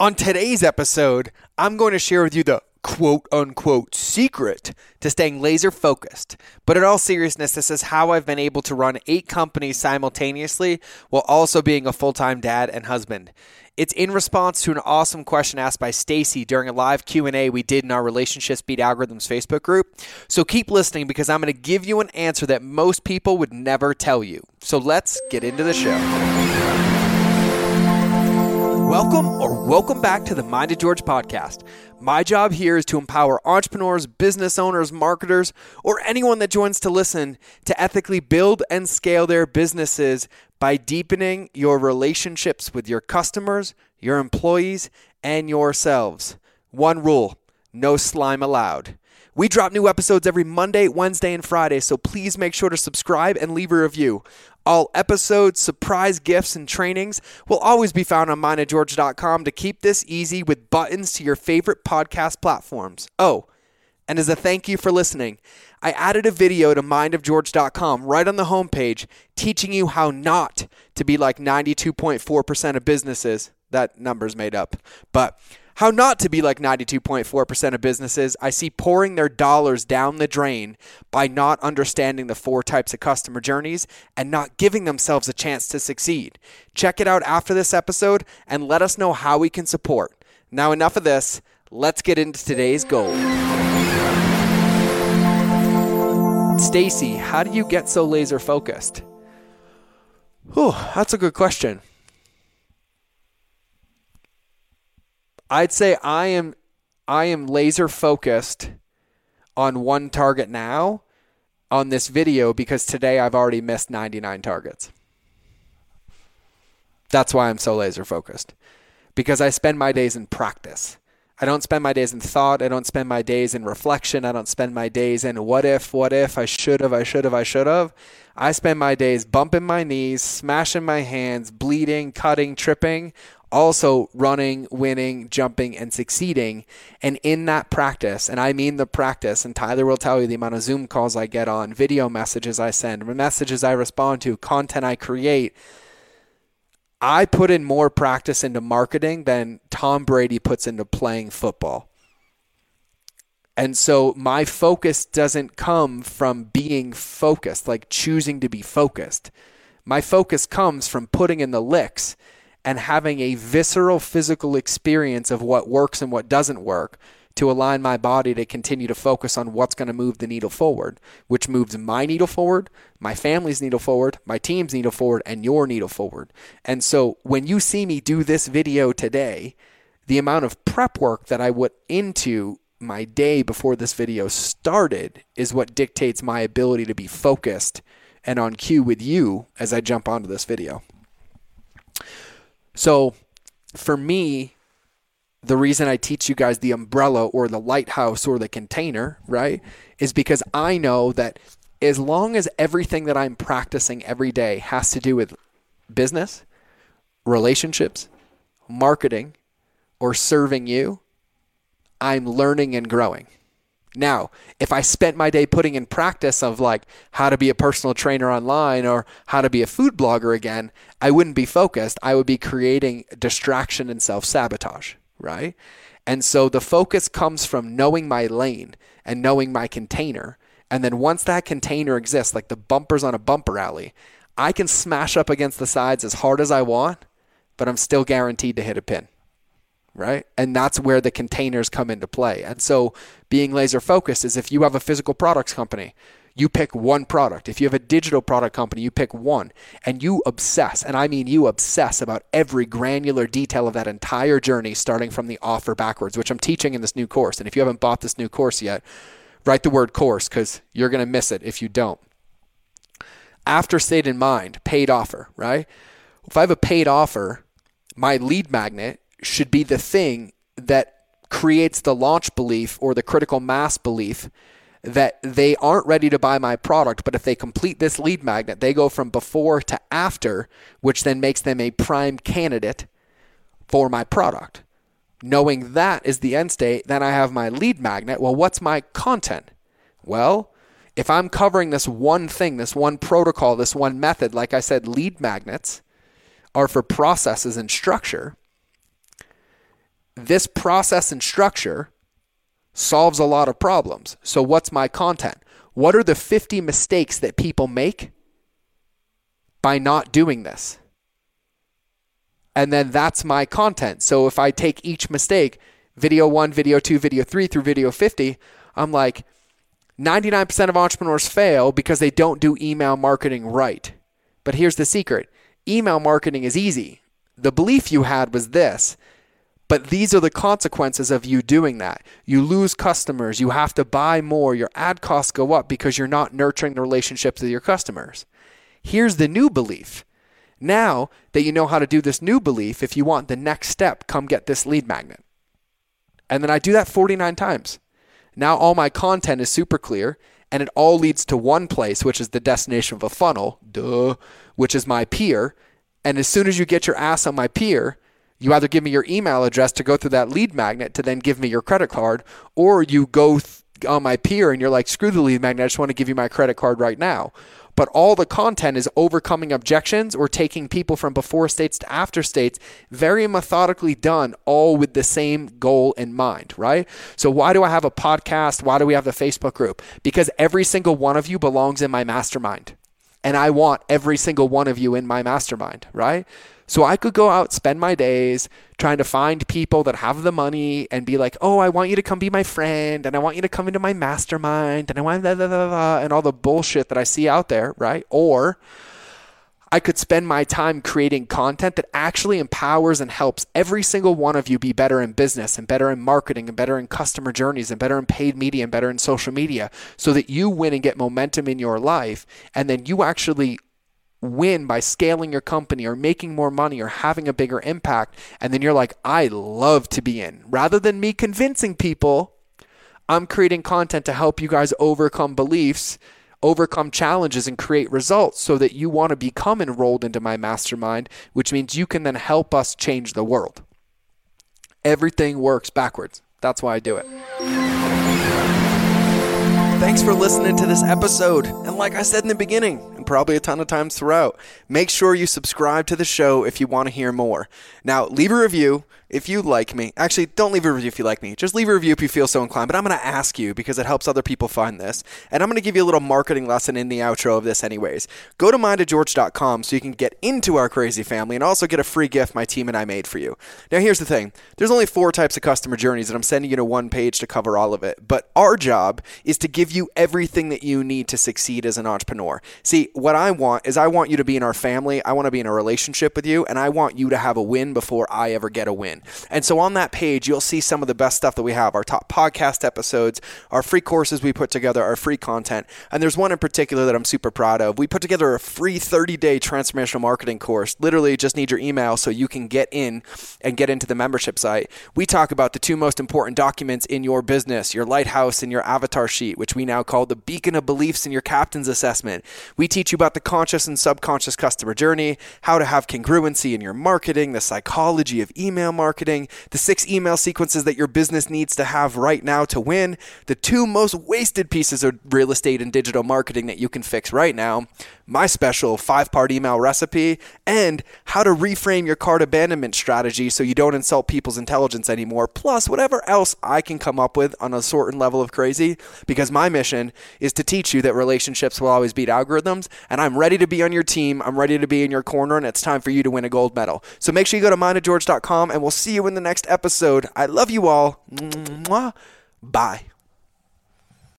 On today's episode, I'm going to share with you the quote unquote secret to staying laser focused. But in all seriousness, this is how I've been able to run eight companies simultaneously while also being a full time dad and husband. It's in response to an awesome question asked by Stacy during a live Q&A we did in our Relationships Beat Algorithms Facebook group. So keep listening because I'm going to give you an answer that most people would never tell you. So let's get into the show. Welcome or welcome back to the Mind of George podcast. My job here is to empower entrepreneurs, business owners, marketers, or anyone that joins to listen to ethically build and scale their businesses by deepening your relationships with your customers, your employees, and yourselves. One rule no slime allowed. We drop new episodes every Monday, Wednesday, and Friday, so please make sure to subscribe and leave a review. All episodes, surprise gifts, and trainings will always be found on mindofgeorge.com to keep this easy with buttons to your favorite podcast platforms. Oh, and as a thank you for listening, I added a video to mindofgeorge.com right on the homepage teaching you how not to be like 92.4% of businesses. That number's made up. But how not to be like 92.4% of businesses I see pouring their dollars down the drain by not understanding the four types of customer journeys and not giving themselves a chance to succeed. Check it out after this episode and let us know how we can support. Now, enough of this. Let's get into today's goal. Stacy, how do you get so laser focused? Whew, that's a good question. I'd say I am I am laser focused on one target now on this video because today I've already missed 99 targets. That's why I'm so laser focused. Because I spend my days in practice. I don't spend my days in thought. I don't spend my days in reflection. I don't spend my days in what if, what if, I should have, I should have, I should have. I spend my days bumping my knees, smashing my hands, bleeding, cutting, tripping also running, winning, jumping, and succeeding. And in that practice, and I mean the practice, and Tyler will tell you the amount of Zoom calls I get on, video messages I send, messages I respond to, content I create. I put in more practice into marketing than Tom Brady puts into playing football. And so my focus doesn't come from being focused, like choosing to be focused. My focus comes from putting in the licks and having a visceral physical experience of what works and what doesn't work to align my body to continue to focus on what's going to move the needle forward, which moves my needle forward, my family's needle forward, my team's needle forward, and your needle forward. And so when you see me do this video today, the amount of prep work that I put into my day before this video started is what dictates my ability to be focused and on cue with you as I jump onto this video. So for me, the reason I teach you guys the umbrella or the lighthouse or the container, right, is because I know that as long as everything that I'm practicing every day has to do with business, relationships, marketing, or serving you, I'm learning and growing. Now, if I spent my day putting in practice of like how to be a personal trainer online or how to be a food blogger again, I wouldn't be focused. I would be creating distraction and self sabotage, right? And so the focus comes from knowing my lane and knowing my container. And then once that container exists, like the bumpers on a bumper alley, I can smash up against the sides as hard as I want, but I'm still guaranteed to hit a pin right? And that's where the containers come into play. And so being laser focused is if you have a physical products company, you pick one product. If you have a digital product company, you pick one and you obsess, and I mean you obsess about every granular detail of that entire journey, starting from the offer backwards, which I'm teaching in this new course. And if you haven't bought this new course yet, write the word course because you're going to miss it if you don't. After state in mind, paid offer, right? If I have a paid offer, my lead magnet should be the thing that creates the launch belief or the critical mass belief that they aren't ready to buy my product, but if they complete this lead magnet, they go from before to after, which then makes them a prime candidate for my product. Knowing that is the end state, then I have my lead magnet. Well, what's my content? Well, if I'm covering this one thing, this one protocol, this one method, like I said, lead magnets are for processes and structure this process and structure solves a lot of problems. So, what's my content? What are the 50 mistakes that people make by not doing this? And then that's my content. So, if I take each mistake, video one, video two, video three through video 50, I'm like, 99% of entrepreneurs fail because they don't do email marketing right. But here's the secret email marketing is easy. The belief you had was this but these are the consequences of you doing that. You lose customers. You have to buy more. Your ad costs go up because you're not nurturing the relationships with your customers. Here's the new belief. Now that you know how to do this new belief, if you want the next step, come get this lead magnet. And then I do that 49 times. Now all my content is super clear and it all leads to one place, which is the destination of a funnel, duh, which is my peer. And as soon as you get your ass on my peer, you either give me your email address to go through that lead magnet to then give me your credit card, or you go th- on my peer and you're like, screw the lead magnet, I just want to give you my credit card right now. But all the content is overcoming objections or taking people from before states to after states, very methodically done, all with the same goal in mind, right? So, why do I have a podcast? Why do we have the Facebook group? Because every single one of you belongs in my mastermind. And I want every single one of you in my mastermind, right? So I could go out, spend my days trying to find people that have the money and be like, oh, I want you to come be my friend and I want you to come into my mastermind and I want blah, blah, blah, blah, and all the bullshit that I see out there, right? Or I could spend my time creating content that actually empowers and helps every single one of you be better in business and better in marketing and better in customer journeys and better in paid media and better in social media so that you win and get momentum in your life. And then you actually win by scaling your company or making more money or having a bigger impact. And then you're like, I love to be in. Rather than me convincing people, I'm creating content to help you guys overcome beliefs, overcome challenges, and create results so that you want to become enrolled into my mastermind, which means you can then help us change the world. Everything works backwards. That's why I do it. Thanks for listening to this episode. And like I said in the beginning, and probably a ton of times throughout, make sure you subscribe to the show if you want to hear more. Now, leave a review if you like me. Actually, don't leave a review if you like me. Just leave a review if you feel so inclined. But I'm going to ask you because it helps other people find this. And I'm going to give you a little marketing lesson in the outro of this, anyways. Go to mindofgeorge.com so you can get into our crazy family and also get a free gift my team and I made for you. Now, here's the thing there's only four types of customer journeys, and I'm sending you to one page to cover all of it. But our job is to give give you everything that you need to succeed as an entrepreneur. See, what I want is I want you to be in our family. I want to be in a relationship with you, and I want you to have a win before I ever get a win. And so on that page, you'll see some of the best stuff that we have our top podcast episodes, our free courses we put together, our free content. And there's one in particular that I'm super proud of. We put together a free 30 day transformational marketing course. Literally, just need your email so you can get in and get into the membership site. We talk about the two most important documents in your business your lighthouse and your avatar sheet, which we now call the beacon of beliefs in your captain's assessment. We teach you about the conscious and subconscious customer journey, how to have congruency in your marketing, the psychology of email marketing, the six email sequences that your business needs to have right now to win, the two most wasted pieces of real estate and digital marketing that you can fix right now, my special five part email recipe, and how to reframe your cart abandonment strategy so you don't insult people's intelligence anymore, plus whatever else I can come up with on a certain level of crazy, because my mission is to teach you that relationships will always beat algorithms, and I'm ready to be on your team. I'm ready to be in your corner, and it's time for you to win a gold medal. So make sure you go to mindofgeorge.com, and we'll see you in the next episode. I love you all. Mwah. Bye.